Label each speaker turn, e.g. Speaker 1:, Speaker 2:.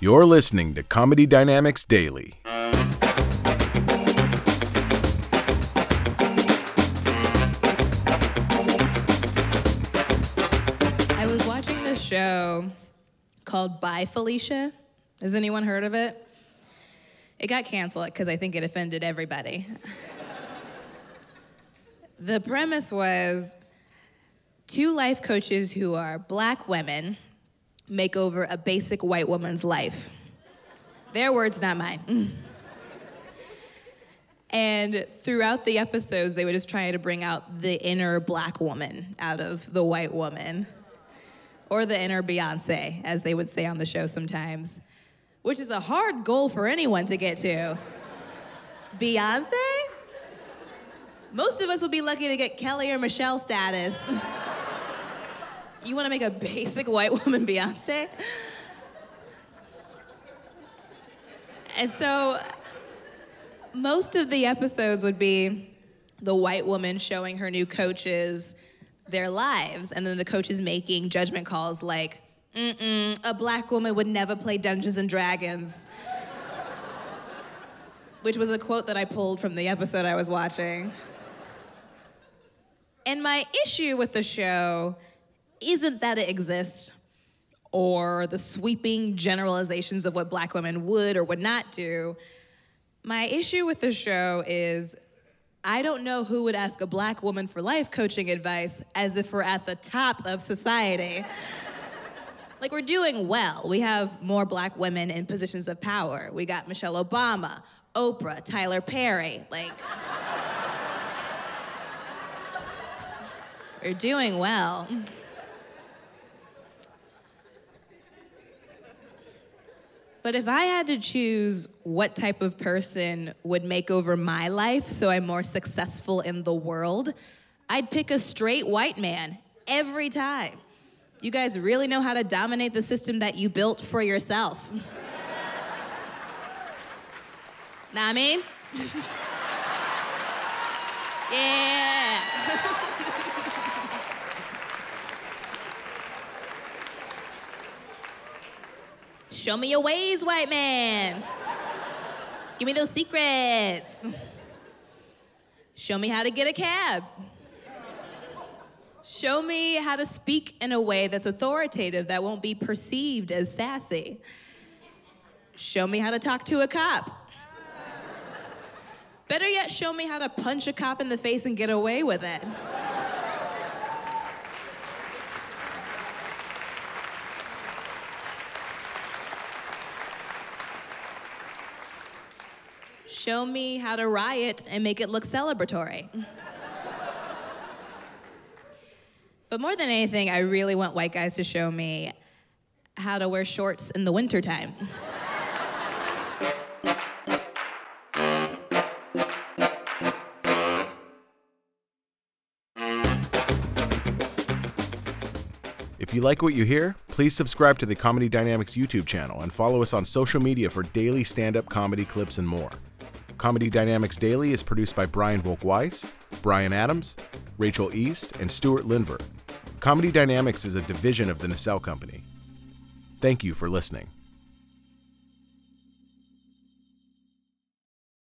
Speaker 1: You're listening to Comedy Dynamics Daily.
Speaker 2: I was watching this show called Bye Felicia. Has anyone heard of it? It got canceled because I think it offended everybody. the premise was two life coaches who are black women make over a basic white woman's life. Their words, not mine. and throughout the episodes, they would just try to bring out the inner black woman out of the white woman, or the inner Beyonce, as they would say on the show sometimes, which is a hard goal for anyone to get to. Beyonce? Most of us would be lucky to get Kelly or Michelle status. You want to make a basic white woman Beyonce? And so most of the episodes would be the white woman showing her new coaches their lives, and then the coaches making judgment calls like, Mm-mm, a black woman would never play Dungeons and Dragons. Which was a quote that I pulled from the episode I was watching. And my issue with the show isn't that it exists or the sweeping generalizations of what black women would or would not do. My issue with the show is I don't know who would ask a black woman for life coaching advice as if we're at the top of society. like, we're doing well. We have more black women in positions of power. We got Michelle Obama, Oprah, Tyler Perry. Like, we're doing well. But if I had to choose what type of person would make over my life so I'm more successful in the world, I'd pick a straight white man every time. You guys really know how to dominate the system that you built for yourself. know I mean? yeah. Show me your ways, white man. Give me those secrets. Show me how to get a cab. Show me how to speak in a way that's authoritative that won't be perceived as sassy. Show me how to talk to a cop. Better yet, show me how to punch a cop in the face and get away with it. Show me how to riot and make it look celebratory. but more than anything, I really want white guys to show me how to wear shorts in the wintertime.
Speaker 1: If you like what you hear, please subscribe to the Comedy Dynamics YouTube channel and follow us on social media for daily stand up comedy clips and more. Comedy Dynamics Daily is produced by Brian Volk-Weiss, Brian Adams, Rachel East, and Stuart Linver. Comedy Dynamics is a division of the Nacelle Company. Thank you for listening.